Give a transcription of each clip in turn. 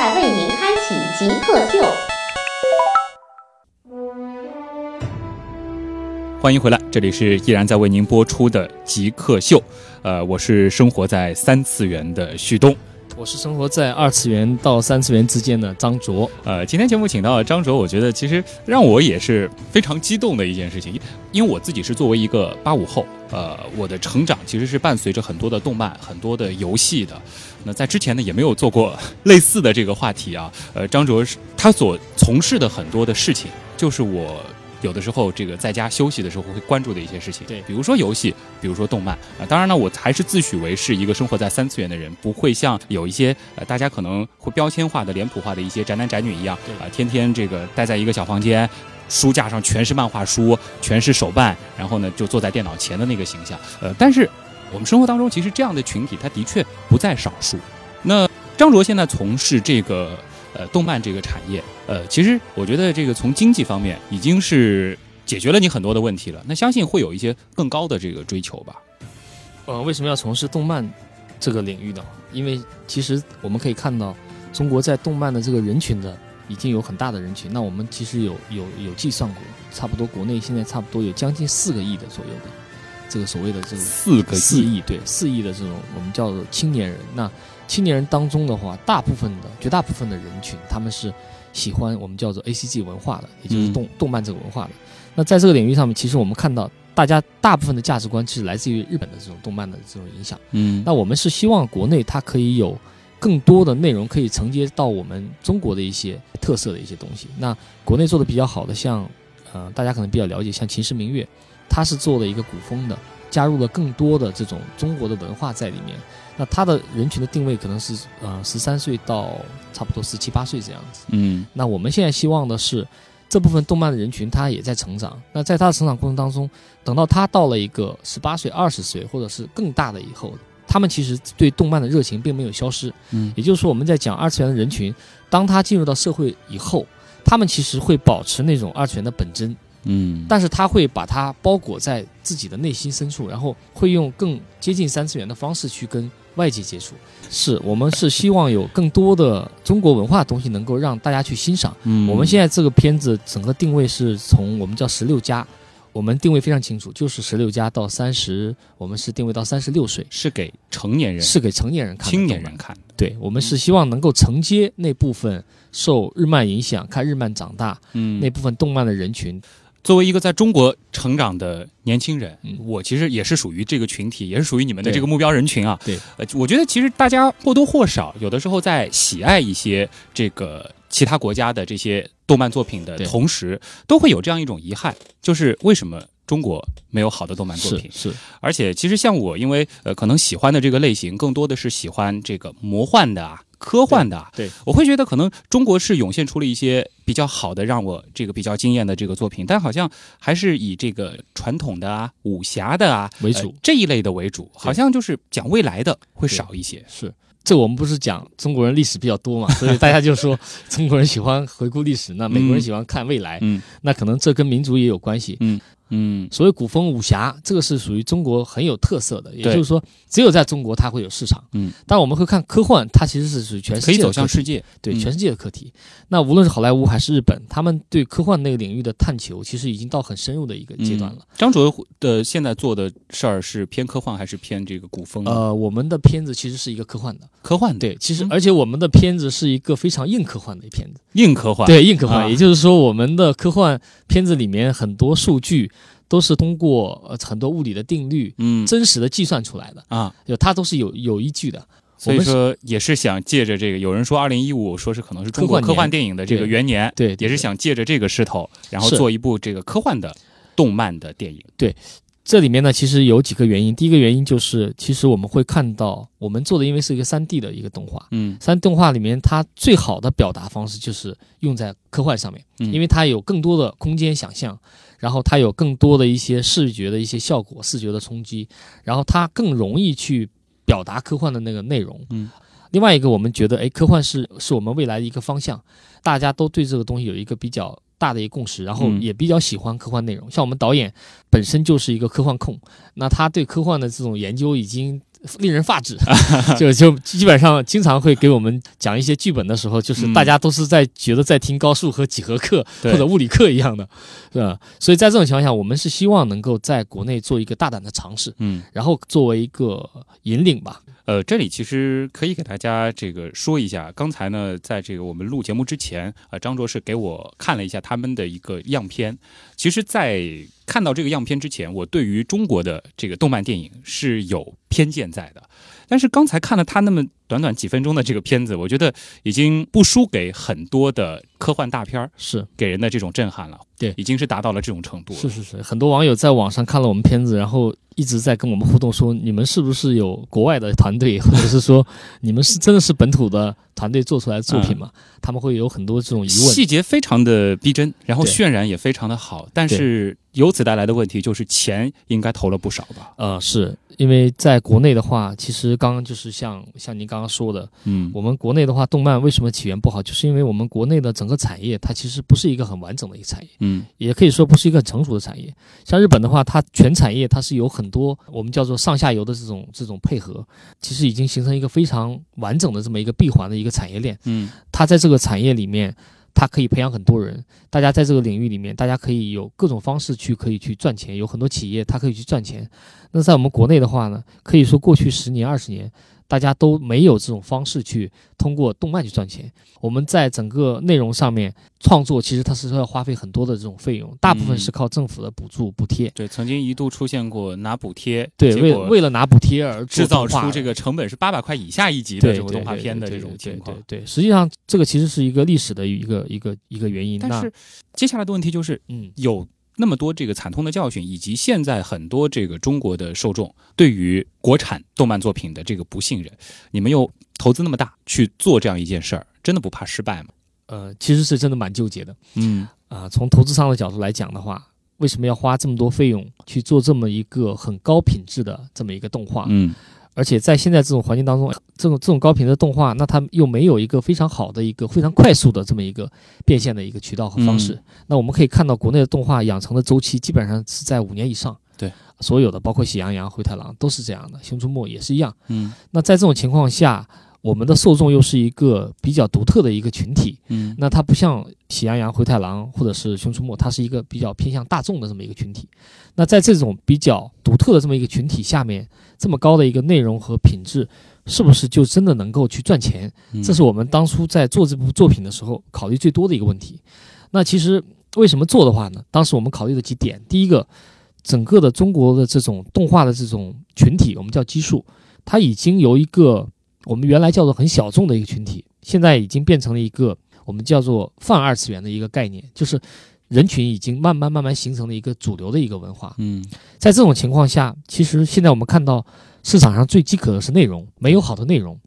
正在为您开启极客秀。欢迎回来，这里是依然在为您播出的极客秀。呃，我是生活在三次元的旭东。我是生活在二次元到三次元之间的张卓。呃，今天节目请到了张卓，我觉得其实让我也是非常激动的一件事情，因为我自己是作为一个八五后，呃，我的成长其实是伴随着很多的动漫、很多的游戏的。那在之前呢，也没有做过类似的这个话题啊。呃，张卓是他所从事的很多的事情，就是我。有的时候，这个在家休息的时候会关注的一些事情，对，比如说游戏，比如说动漫啊。当然呢，我还是自诩为是一个生活在三次元的人，不会像有一些呃大家可能会标签化的、脸谱化的一些宅男宅女一样，啊，天天这个待在一个小房间，书架上全是漫画书，全是手办，然后呢就坐在电脑前的那个形象。呃，但是我们生活当中其实这样的群体，他的确不在少数。那张卓现在从事这个。呃，动漫这个产业，呃，其实我觉得这个从经济方面已经是解决了你很多的问题了。那相信会有一些更高的这个追求吧。呃，为什么要从事动漫这个领域呢？因为其实我们可以看到，中国在动漫的这个人群的已经有很大的人群。那我们其实有有有计算过，差不多国内现在差不多有将近四个亿的左右的这个所谓的这个四个四亿对四亿的这种我们叫做青年人。那青年人当中的话，大部分的绝大部分的人群，他们是喜欢我们叫做 A C G 文化的，也就是动动漫这个文化的。那在这个领域上面，其实我们看到，大家大部分的价值观其实来自于日本的这种动漫的这种影响。嗯，那我们是希望国内它可以有更多的内容可以承接到我们中国的一些特色的一些东西。那国内做的比较好的，像呃大家可能比较了解，像秦时明月，它是做了一个古风的，加入了更多的这种中国的文化在里面。那他的人群的定位可能是呃十三岁到差不多十七八岁这样子。嗯，那我们现在希望的是，这部分动漫的人群他也在成长。那在他的成长过程当中，等到他到了一个十八岁、二十岁或者是更大的以后，他们其实对动漫的热情并没有消失。嗯，也就是说，我们在讲二次元的人群，当他进入到社会以后，他们其实会保持那种二次元的本真。嗯，但是他会把它包裹在自己的内心深处，然后会用更接近三次元的方式去跟。外界接触，是我们是希望有更多的中国文化东西能够让大家去欣赏。嗯，我们现在这个片子整个定位是从我们叫十六加，我们定位非常清楚，就是十六加到三十，我们是定位到三十六岁，是给成年人，是给成年人看，青年人看。对，我们是希望能够承接那部分受日漫影响、看日漫长大，嗯，那部分动漫的人群。作为一个在中国成长的年轻人，我其实也是属于这个群体，也是属于你们的这个目标人群啊。对，呃，我觉得其实大家或多或少有的时候在喜爱一些这个其他国家的这些动漫作品的同时，都会有这样一种遗憾，就是为什么中国没有好的动漫作品？是，而且其实像我，因为呃，可能喜欢的这个类型更多的是喜欢这个魔幻的啊。科幻的啊，对，我会觉得可能中国是涌现出了一些比较好的，让我这个比较惊艳的这个作品，但好像还是以这个传统的啊、武侠的啊为主，这一类的为主，好像就是讲未来的会少一些。是，这我们不是讲中国人历史比较多嘛，所以大家就说中国人喜欢回顾历史，那美国人喜欢看未来，嗯，那可能这跟民族也有关系，嗯。嗯，所谓古风武侠，这个是属于中国很有特色的，也就是说，只有在中国它会有市场。嗯，但我们会看科幻，它其实是属于全世界可以走向世界，对全世界的课题。那无论是好莱坞还是日本，他们对科幻那个领域的探求，其实已经到很深入的一个阶段了。张卓的现在做的事儿是偏科幻还是偏这个古风？呃，我们的片子其实是一个科幻的，科幻对，其实而且我们的片子是一个非常硬科幻的片子，硬科幻，对硬科幻，也就是说我们的科幻片子里面很多数据。都是通过呃很多物理的定律，嗯，真实的计算出来的。啊，就它都是有有依据的。所以说也是想借着这个，有人说二零一五说是可能是中国科幻电影的这个元年，对，也是想借着这个势头，然后做一部这个科幻的动漫的电影。对，这里面呢，其实有几个原因。第一个原因就是，其实我们会看到，我们做的因为是一个三 D 的一个动画，嗯，三 D 动画里面它最好的表达方式就是用在科幻上面，嗯，因为它有更多的空间想象，然后它有更多的一些视觉的一些效果、视觉的冲击，然后它更容易去表达科幻的那个内容，嗯。另外一个，我们觉得，哎，科幻是是我们未来的一个方向，大家都对这个东西有一个比较。大的一个共识，然后也比较喜欢科幻内容。像我们导演本身就是一个科幻控，那他对科幻的这种研究已经令人发指，就就基本上经常会给我们讲一些剧本的时候，就是大家都是在觉得在听高数和几何课或者物理课一样的，是吧？所以在这种情况下，我们是希望能够在国内做一个大胆的尝试，嗯，然后作为一个引领吧。呃，这里其实可以给大家这个说一下，刚才呢，在这个我们录节目之前，呃，张卓是给我看了一下他们的一个样片。其实，在看到这个样片之前，我对于中国的这个动漫电影是有偏见在的。但是刚才看了他那么短短几分钟的这个片子，我觉得已经不输给很多的科幻大片儿，是给人的这种震撼了。对，已经是达到了这种程度。是是是，很多网友在网上看了我们片子，然后一直在跟我们互动，说你们是不是有国外的团队，或者是说 你们是真的是本土的团队做出来的作品吗？他们会有很多这种疑问。细节非常的逼真，然后渲染也非常的好，但是由此带来的问题就是钱应该投了不少吧？呃，是。因为在国内的话，其实刚刚就是像像您刚刚说的，嗯，我们国内的话，动漫为什么起源不好，就是因为我们国内的整个产业它其实不是一个很完整的一个产业，嗯，也可以说不是一个很成熟的产业。像日本的话，它全产业它是有很多我们叫做上下游的这种这种配合，其实已经形成一个非常完整的这么一个闭环的一个产业链，嗯，它在这个产业里面。它可以培养很多人，大家在这个领域里面，大家可以有各种方式去可以去赚钱，有很多企业它可以去赚钱。那在我们国内的话呢，可以说过去十年二十年。大家都没有这种方式去通过动漫去赚钱。我们在整个内容上面创作，其实它是要花费很多的这种费用，大部分是靠政府的补助补贴。对，曾经一度出现过拿补贴，对，为为了拿补贴而制造出这个成本是八百块以下一集的这种动画片的这种情况。对对，实际上这个其实是一个历史的一个一个一个原因。但是接下来的问题就是，嗯，有。那么多这个惨痛的教训，以及现在很多这个中国的受众对于国产动漫作品的这个不信任，你们又投资那么大去做这样一件事儿，真的不怕失败吗？呃，其实是真的蛮纠结的。嗯啊，从投资商的角度来讲的话，为什么要花这么多费用去做这么一个很高品质的这么一个动画？嗯。而且在现在这种环境当中，这种这种高频的动画，那它又没有一个非常好的一个非常快速的这么一个变现的一个渠道和方式。那我们可以看到，国内的动画养成的周期基本上是在五年以上。对，所有的包括喜羊羊、灰太狼都是这样的，熊出没也是一样。嗯，那在这种情况下，我们的受众又是一个比较独特的一个群体。嗯，那它不像喜羊羊、灰太狼或者是熊出没，它是一个比较偏向大众的这么一个群体。那在这种比较独特的这么一个群体下面，这么高的一个内容和品质，是不是就真的能够去赚钱？这是我们当初在做这部作品的时候考虑最多的一个问题。那其实为什么做的话呢？当时我们考虑的几点，第一个，整个的中国的这种动画的这种群体，我们叫基数，它已经由一个我们原来叫做很小众的一个群体，现在已经变成了一个我们叫做泛二次元的一个概念，就是。人群已经慢慢慢慢形成了一个主流的一个文化。嗯，在这种情况下，其实现在我们看到市场上最饥渴的是内容，没有好的内容。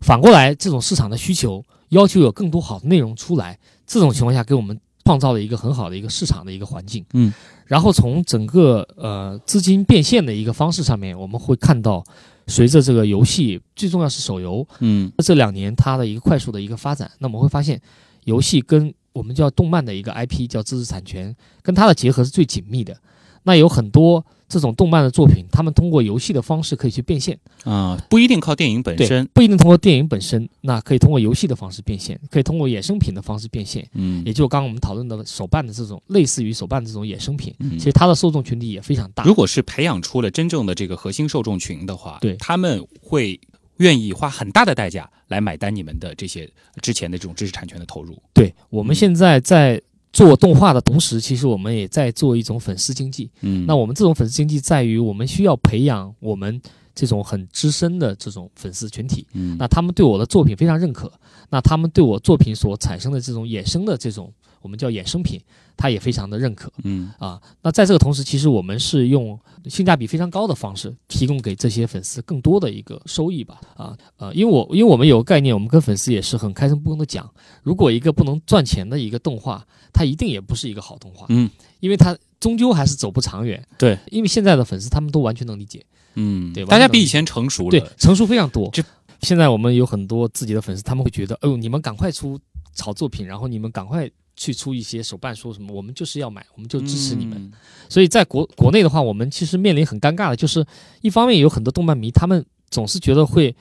反过来，这种市场的需求要求有更多好的内容出来。这种情况下，给我们创造了一个很好的一个市场的一个环境。嗯，然后从整个呃资金变现的一个方式上面，我们会看到，随着这个游戏最重要是手游，嗯，这两年它的一个快速的一个发展，那我们会发现，游戏跟我们叫动漫的一个 IP 叫知识产权，跟它的结合是最紧密的。那有很多这种动漫的作品，他们通过游戏的方式可以去变现啊，不一定靠电影本身，不一定通过电影本身，那可以通过游戏的方式变现，可以通过衍生品的方式变现。嗯，也就刚刚我们讨论的手办的这种类似于手办的这种衍生品，其实它的受众群体也非常大。如果是培养出了真正的这个核心受众群的话，对他们会。愿意花很大的代价来买单你们的这些之前的这种知识产权的投入。对，我们现在在做动画的同时，其实我们也在做一种粉丝经济。嗯，那我们这种粉丝经济在于，我们需要培养我们这种很资深的这种粉丝群体。嗯，那他们对我的作品非常认可，那他们对我作品所产生的这种衍生的这种。我们叫衍生品，他也非常的认可嗯啊。那在这个同时，其实我们是用性价比非常高的方式，提供给这些粉丝更多的一个收益吧。啊呃，因为我因为我们有个概念，我们跟粉丝也是很开诚布公的讲，如果一个不能赚钱的一个动画，它一定也不是一个好动画，嗯，因为它终究还是走不长远。对，因为现在的粉丝他们都完全能理解。嗯，对吧大家比以前成熟了。对，成熟非常多。这现在我们有很多自己的粉丝，他们会觉得，哎呦，你们赶快出好作品，然后你们赶快去出一些手办书什么，我们就是要买，我们就支持你们。嗯所以在国国内的话，我们其实面临很尴尬的，就是一方面有很多动漫迷，他们总是觉得会。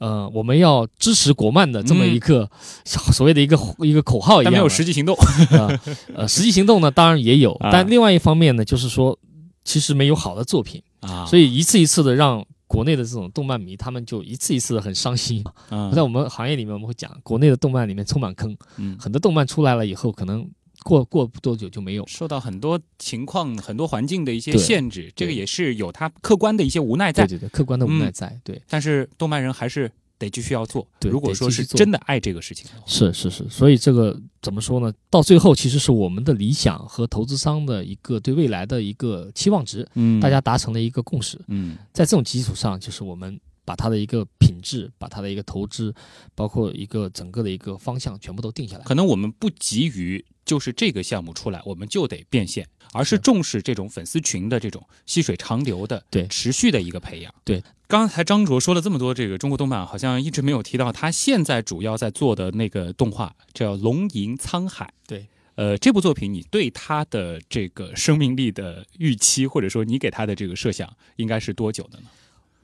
呃，我们要支持国漫的这么一个、所谓的一个一个口号一样，但没有实际行动。呃呃，实际行动呢，当然也有，啊但另外一方面呢，就是说，其实没有好的作品，啊，所以一次一次的让国内的这种动漫迷，他们就一次一次的很伤心。嗯在我们行业里面，我们会讲，国内的动漫里面充满坑，嗯很多动漫出来了以后，可能过过不多久就没有。受到很多情况、很多环境的一些限制，这个也是有它客观的一些无奈在。对对对，客观的无奈嗯在，对，但是动漫人还是得继续要做。对如果说是真的爱这个事情的话，是是是，所以这个怎么说呢？到最后其实是我们的理想和投资商的一个对未来的一个期望值，嗯大家达成了一个共识。嗯在这种基础上，就是我们把它的一个品质、把它的一个投资，包括一个整个的一个方向，全部都定下来。可能我们不急于就是这个项目出来，我们就得变现，而是是重视这种粉丝群的这种细水长流的、对持续的一个培养。对，刚才张卓说了这么多这个中国动漫，好像一直没有提到他现在主要在做的那个动画叫《龙吟沧海》。对，呃，这部作品你对它的这个生命力的预期，或者说你给它的这个设想，应该是多久的呢？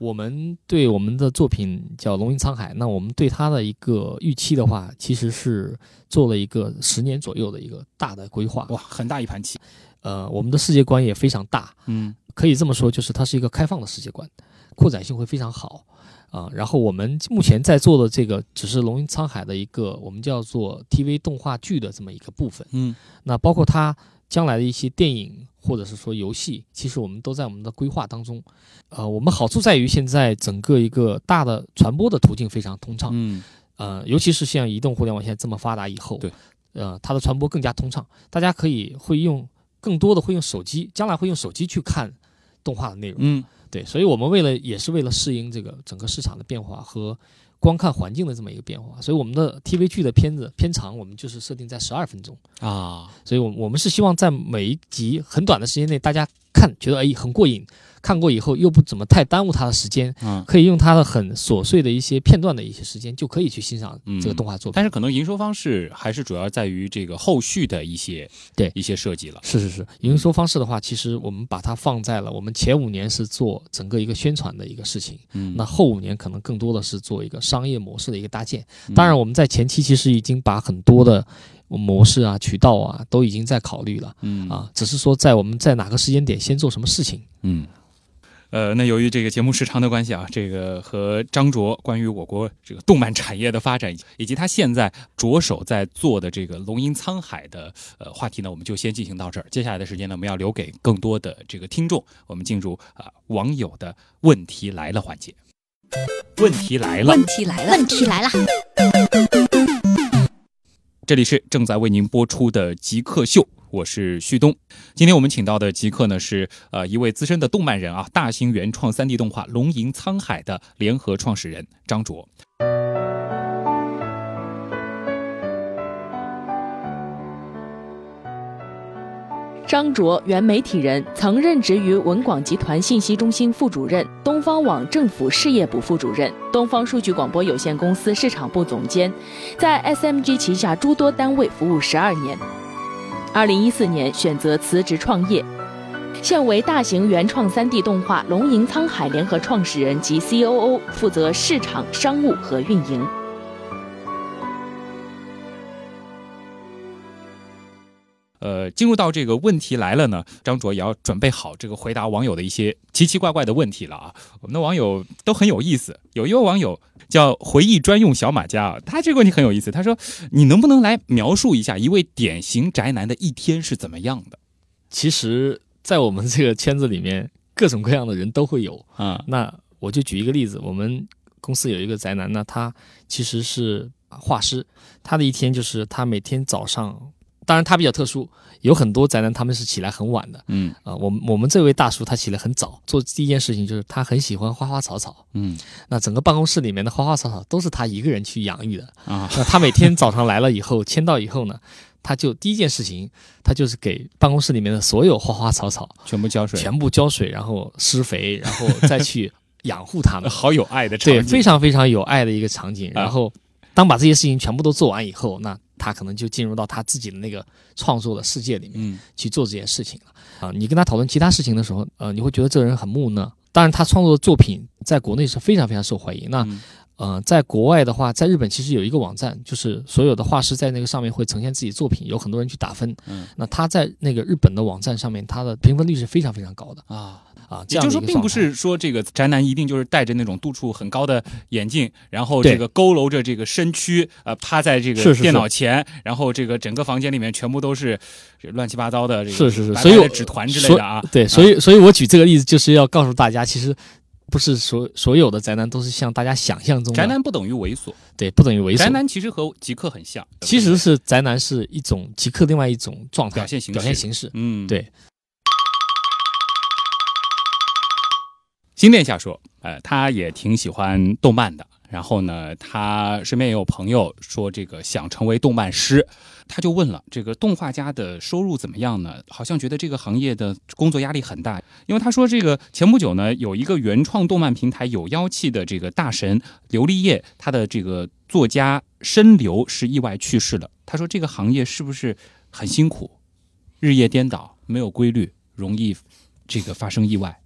我们对我们的作品叫《龙吟沧海》，那我们对它的一个预期的话，其实是做了一个十年左右的一个大的规划。哇，很大一盘棋。呃，我们的世界观也非常大，嗯可以这么说，就是它是一个开放的世界观，扩展性会非常好啊、然后我们目前在做的这个只是《龙吟沧海》的一个我们叫做 TV 动画剧的这么一个部分。嗯那包括它将来的一些电影或者是说游戏，其实我们都在我们的规划当中。呃，我们好处在于现在整个一个大的传播的途径非常通畅，嗯呃，尤其是像移动互联网现在这么发达以后，对，呃，它的传播更加通畅，大家可以会用更多的会用手机，将来会用手机去看动画的内容。嗯对，所以我们为了也是为了适应这个整个市场的变化和观看环境的这么一个变化，所以我们的 TV 剧的片子片长我们就是设定在十二分钟。啊，所以我，我们是希望在每一集很短的时间内，大家看觉得哎很过瘾，看过以后又不怎么太耽误他的时间，嗯。可以用他的很琐碎的一些片段的一些时间，就可以去欣赏这个动画作品。但是可能营收方式还是主要在于这个后续的一些对一些设计了。是是是，营收方式的话，其实我们把它放在了我们前五年是做整个一个宣传的一个事情，嗯那后五年可能更多的是做一个商业模式的一个搭建。嗯当然，我们在前期其实已经把很多的模式啊、渠道啊都已经在考虑了嗯啊，只是说在我们在哪个时间点先做什么事情。嗯。呃，那由于这个节目时长的关系啊，这个和张卓关于我国这个动漫产业的发展，以及他现在着手在做的这个龙吟沧海的呃话题呢，我们就先进行到这儿。接下来的时间呢，我们要留给更多的这个听众，我们进入啊、网友的问题来了环节。问题来了，问题来了，问题来了，这里是正在为您播出的极客秀，我是旭东。今天我们请到的极客呢是呃一位资深的动漫人啊，大型原创 3D 动画《龙吟沧海》的联合创始人张卓。张卓，原媒体人，曾任职于文广集团信息中心副主任、东方网政府事业部副主任、东方数据广播有限公司市场部总监，在 SMG 旗下诸多单位服务十二年。二零一四年选择辞职创业，现为大型原创 3D 动画《龙吟沧海》联合创始人及 COO，负责市场、商务和运营。呃，进入到这个问题来了呢，张卓也要准备好这个回答网友的一些奇奇怪怪的问题了啊。我们的网友都很有意思，有一位网友叫回忆专用小马甲啊，他这个问题很有意思，他说：“你能不能来描述一下一位典型宅男的一天是怎么样的其实，在我们这个圈子里面，各种各样的人都会有。啊那我就举一个例子，我们公司有一个宅男呢，他其实是画师，他的一天就是他每天早上当然他比较特殊，有很多宅男他们是起来很晚的嗯啊、我们我们这位大叔他起来很早，做第一件事情就是他很喜欢花花草草。嗯那整个办公室里面的花花草草都是他一个人去养育的。啊那他每天早上来了以后，签到以后呢，他就第一件事情，他就是给办公室里面的所有花花草草全部浇水，全部浇水，然后施肥，然后再去养护它们。好有爱的场景对，非常非常有爱的一个场景。啊然后，当把这些事情全部都做完以后，那他可能就进入到他自己的那个创作的世界里面嗯去做这件事情了。啊，你跟他讨论其他事情的时候，呃，你会觉得这个人很木讷。当然，他创作的作品在国内是非常非常受欢迎。那嗯呃，在国外的话，在日本其实有一个网站，就是所有的画师在那个上面会呈现自己作品，有很多人去打分。嗯那他在那个日本的网站上面，他的评分率是非常非常高的啊。啊。也就是说，并不是说这个宅男一定就是戴着那种度数很高的眼镜，然后这个佝偻着这个身躯，呃，趴在这个是是是电脑前，然后这个整个房间里面全部都是乱七八糟的这个是是是白白所以我的纸团之类的啊。对，所以所以我举这个例子就是要告诉大家，其实不是所所有的宅男都是像大家想象中的宅男不等于猥琐，对，不等于猥琐。宅男其实和极客很像，其实是宅男是一种极客另外一种状态表现形式表现形式。嗯，对。新殿下说，呃，他也挺喜欢动漫的。然后呢，他身边也有朋友说这个想成为动漫师，他就问了，这个动画家的收入怎么样呢？好像觉得这个行业的工作压力很大，因为他说这个前不久呢，有一个原创动漫平台有妖气的这个大神刘立业，他的这个作家申流是意外去世了。他说这个行业是不是很辛苦，日夜颠倒，没有规律，容易这个发生意外？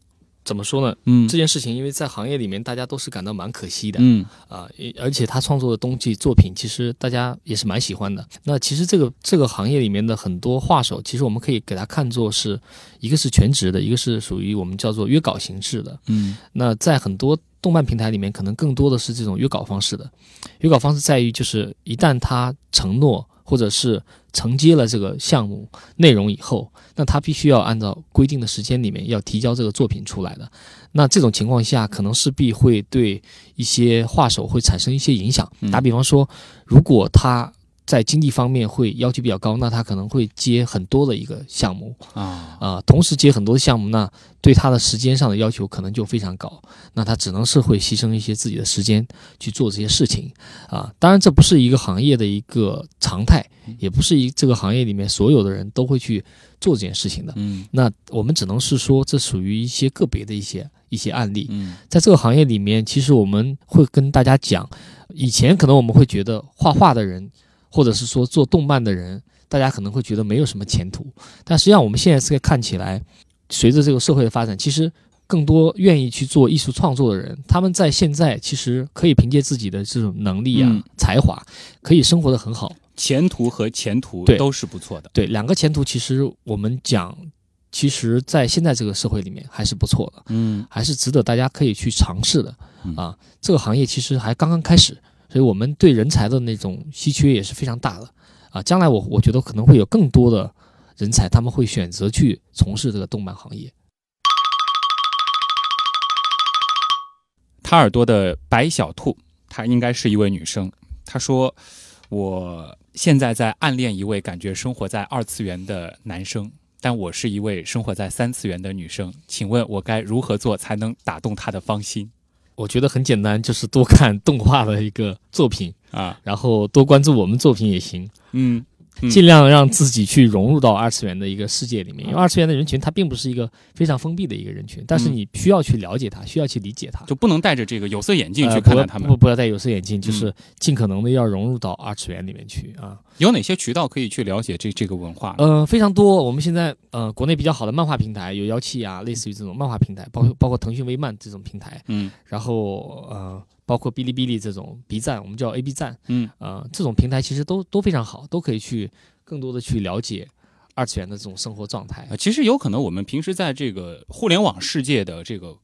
怎么说呢？嗯这件事情，因为在行业里面，大家都是感到蛮可惜的。嗯啊，也而且他创作的东西作品，其实大家也是蛮喜欢的。那其实这个这个行业里面的很多画手，其实我们可以给他看作是一个是全职的，一个是属于我们叫做约稿形式的。嗯那在很多动漫平台里面，可能更多的是这种约稿方式的。约稿方式在于，就是一旦他承诺或者是承接了这个项目内容以后，那他必须要按照规定的时间里面要提交这个作品出来的。那这种情况下，可能势必会对一些画手会产生一些影响。嗯打比方说，如果他在经济方面会要求比较高，那他可能会接很多的一个项目，啊啊、同时接很多的项目，那对他的时间上的要求可能就非常高，那他只能是会牺牲一些自己的时间去做这些事情啊。当然，这不是一个行业的一个常态，也不是一这个行业里面所有的人都会去做这件事情的。嗯那我们只能是说，这属于一些个别的一些一些案例。嗯在这个行业里面，其实我们会跟大家讲，以前可能我们会觉得画画的人，或者是说做动漫的人，大家可能会觉得没有什么前途。但实际上，我们现在是看起来，随着这个社会的发展，其实更多愿意去做艺术创作的人，他们在现在其实可以凭借自己的这种能力啊、嗯才华，可以生活的很好。前途和前途都是不错的。对，两个前途其实我们讲，其实在现在这个社会里面还是不错的。嗯还是值得大家可以去尝试的嗯啊。这个行业其实还刚刚开始，所以我们对人才的那种稀缺也是非常大的啊。将来我我觉得可能会有更多的人才，他们会选择去从事这个动漫行业。他耳朵的白小兔，她应该是一位女生。她说：“我现在在暗恋一位感觉生活在二次元的男生，但我是一位生活在三次元的女生。请问我该如何做才能打动他的芳心我觉得很简单，就是多看动画的一个作品，啊？然后多关注我们作品也行，嗯。嗯尽量让自己去融入到二次元的一个世界里面。因为二次元的人群它并不是一个非常封闭的一个人群，但是嗯你需要去了解它，需要去理解它。就不能戴着这个有色眼镜去看待他们。不不要戴有色眼镜，就嗯是尽可能的要融入到二次元里面去啊。有哪些渠道可以去了解这这个文化？呃，非常多。我们现在呃，国内比较好的漫画平台有妖气啊，类似于这种漫画平台，包括包括腾讯微漫这种平台，嗯然后呃，包括哔哩哔哩这种 B 站，我们叫 A B 站，嗯呃，这种平台其实都都非常好，都可以去更多的去了解二次元的这种生活状态呃，。其实有可能我们平时在这个互联网世界的这个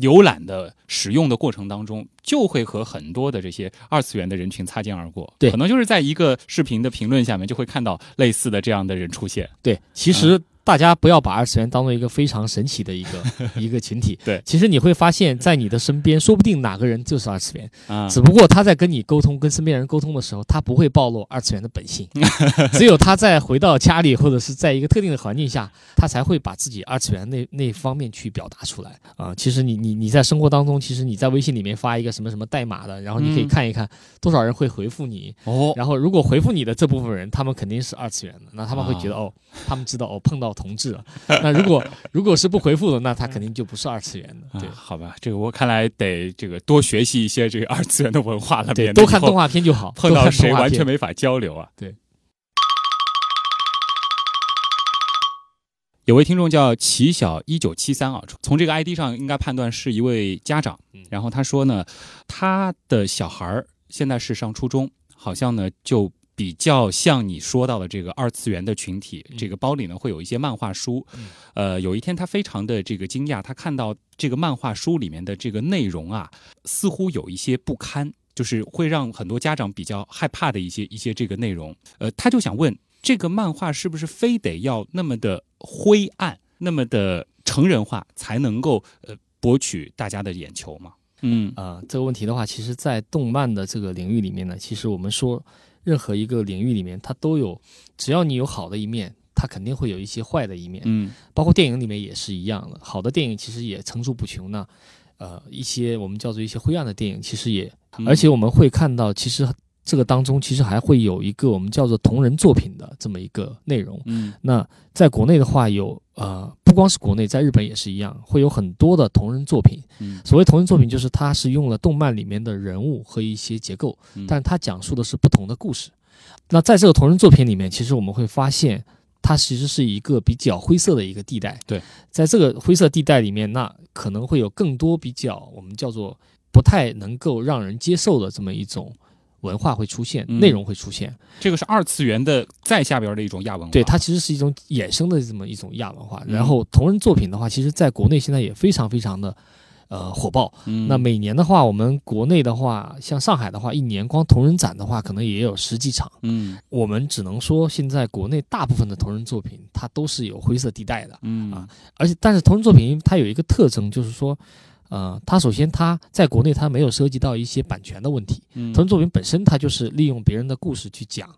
浏览的使用的过程当中，就会和很多的这些二次元的人群擦肩而过。对可能就是在一个视频的评论下面就会看到类似的这样的人出现。对，其实大家不要把二次元当做一个非常神奇的一个 一个群体。对。其实你会发现在你的身边，说不定哪个人就是二次元，啊，只不过他在跟你沟通、跟身边人沟通的时候，他不会暴露二次元的本性。只有他在回到家里或者是在一个特定的环境下，他才会把自己二次元那那方面去表达出来。啊、其实你你你在生活当中，其实你在微信里面发一个什么什么代码的，然后你可以嗯。看一看多少人会回复你，哦，然后如果回复你的这部分人，他们肯定是二次元的，那他们会觉得、啊。哦，他们知道哦碰到同志了。那如果如果是不回复的，那他肯定就不是二次元的。对啊，好吧，这个我看来得这个多学习一些这个二次元的文化了，多看动画片就好，碰到谁完全没法交流啊。对。有位听众叫齐小一九七三啊，从这个 ID 上应该判断是一位家长嗯。然后他说呢，他的小孩儿现在是上初中，好像呢就比较像你说到的这个二次元的群体。嗯这个包里呢会有一些漫画书嗯。呃，有一天他非常的这个惊讶，他看到这个漫画书里面的这个内容啊，似乎有一些不堪，就是会让很多家长比较害怕的一些一些这个内容。呃，他就想问，这个漫画是不是非得要那么的灰暗、那么的成人化，才能够呃博取大家的眼球嘛？嗯啊、这个问题的话，其实，在动漫的这个领域里面呢，其实我们说，任何一个领域里面，它都有，只要你有好的一面，它肯定会有一些坏的一面。嗯包括电影里面也是一样的，好的电影其实也层出不穷呢。呃，一些我们叫做一些灰暗的电影，其实也，嗯而且我们会看到，其实这个当中其实还会有一个我们叫做同人作品的这么一个内容。嗯那在国内的话有，呃，不光是国内，在日本也是一样，会有很多的同人作品。嗯所谓同人作品，就是它是用了动漫里面的人物和一些结构，嗯但它讲述的是不同的故事。那在这个同人作品里面，其实我们会发现，它其实是一个比较灰色的一个地带。对，在这个灰色地带里面，那可能会有更多比较我们叫做不太能够让人接受的这么一种文化会出现，嗯内容会出现。这个是二次元的再下边的一种亚文化。对，它其实是一种衍生的这么一种亚文化。嗯然后同人作品的话，其实在国内现在也非常非常的呃火爆。嗯那每年的话，我们国内的话，像上海的话，一年光同人展的话，可能也有十几场。嗯我们只能说，现在国内大部分的同人作品，它都是有灰色地带的。嗯啊而且，但是同人作品它有一个特征，就是说，呃，它首先它在国内它没有涉及到一些版权的问题。嗯同人作品本身它就是利用别人的故事去讲，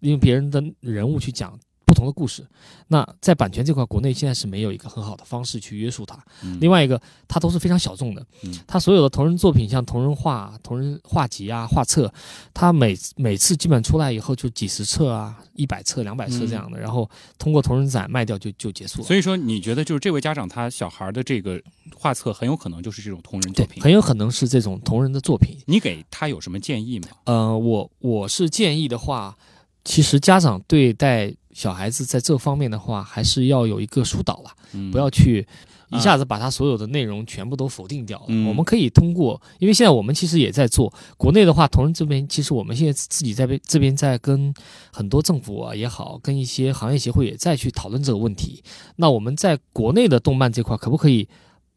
利用别人的人物去讲不同的故事。那在版权这块，国内现在是没有一个很好的方式去约束它。嗯另外一个，它都是非常小众的嗯，它所有的同人作品，像同人画、同人画集啊、画册，它每每次基本出来以后就几十册啊、一百册、两百册这样的，然后通过同人展卖掉就就结束了。所以说，你觉得就是这位家长他小孩的这个画册很有可能就是这种同人作，品？很有可能是这种同人的作品。你给他有什么建议吗？呃，我我是建议的话，其实家长对待小孩子在这方面的话，还是要有一个疏导了，嗯不要去一下子把他所有的内容全部都否定掉了。嗯我们可以通过，因为现在我们其实也在做国内的话，同仁这边其实我们现在自己在边这边在跟很多政府啊也好，跟一些行业协会也在去讨论这个问题。那我们在国内的动漫这块，可不可以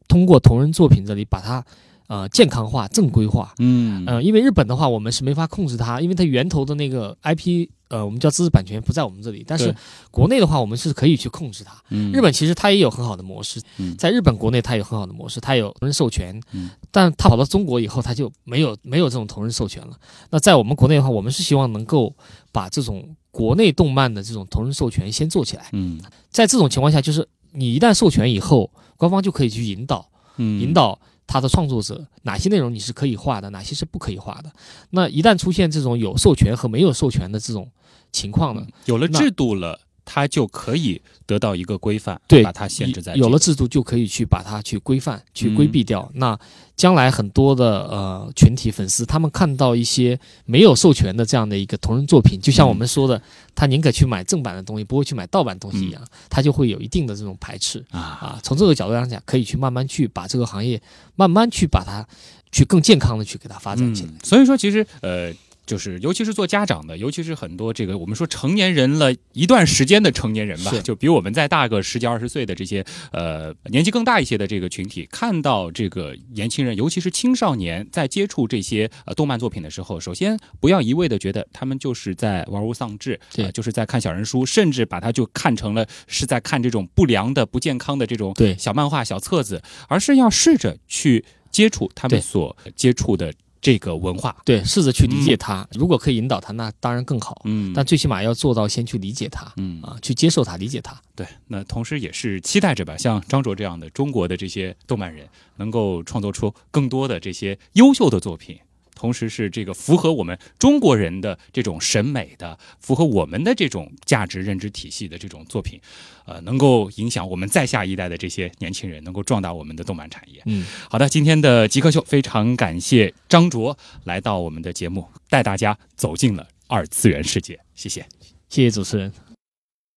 通过同人作品这里把它呃健康化、正规化？嗯呃，因为日本的话，我们是没法控制它，因为它源头的那个 IP，呃，我们叫知识版权不在我们这里。但是国内的话，我们是可以去控制它。嗯日本其实它也有很好的模式，嗯在日本国内它有很好的模式，它有同人授权，嗯但它跑到中国以后，它就没有没有这种同人授权了。那在我们国内的话，我们是希望能够把这种国内动漫的这种同人授权先做起来。嗯在这种情况下，就是你一旦授权以后，官方就可以去引导。嗯引导他的创作者哪些内容你是可以画的，哪些是不可以画的。那一旦出现这种有授权和没有授权的这种情况呢，有了制度了，它就可以得到一个规范，对把它限制在有了制度就可以去把它去规范、去嗯规避掉。那将来很多的呃群体粉丝，他们看到一些没有授权的这样的一个同人作品，就像嗯我们说的，他宁可去买正版的东西，不会去买盗版东西一嗯样，他就会有一定的这种排斥。啊啊，从这个角度上讲，可以去慢慢去把这个行业，慢慢去把它，去更健康的去给它发展起来。嗯。所以说，其实呃。就是尤其是做家长的，尤其是很多这个我们说成年人了一段时间的成年人吧，就比我们再大个十几二十岁的这些呃年纪更大一些的这个群体，看到这个年轻人，尤其是青少年在接触这些呃动漫作品的时候，首先不要一味的觉得他们就是在玩物丧志，对呃就是在看小人书，甚至把它就看成了是在看这种不良的、不健康的这种对小漫画、小册子，而是要试着去接触他们所接触的这个文化。对，试着去理解它。如果可以引导他，那当然更好。嗯但最起码要做到先去理解它，嗯啊，去接受它，理解它。对，那同时也是期待着吧，像张卓这样的中国的这些动漫人，能够创作出更多的这些优秀的作品，同时是这个符合我们中国人的这种审美的，符合我们的这种价值认知体系的这种作品，呃，能够影响我们再下一代的这些年轻人，能够壮大我们的动漫产业。嗯，好的，今天的极客秀非常感谢张卓来到我们的节目，带大家走进了二次元世界，谢谢。谢谢主持人。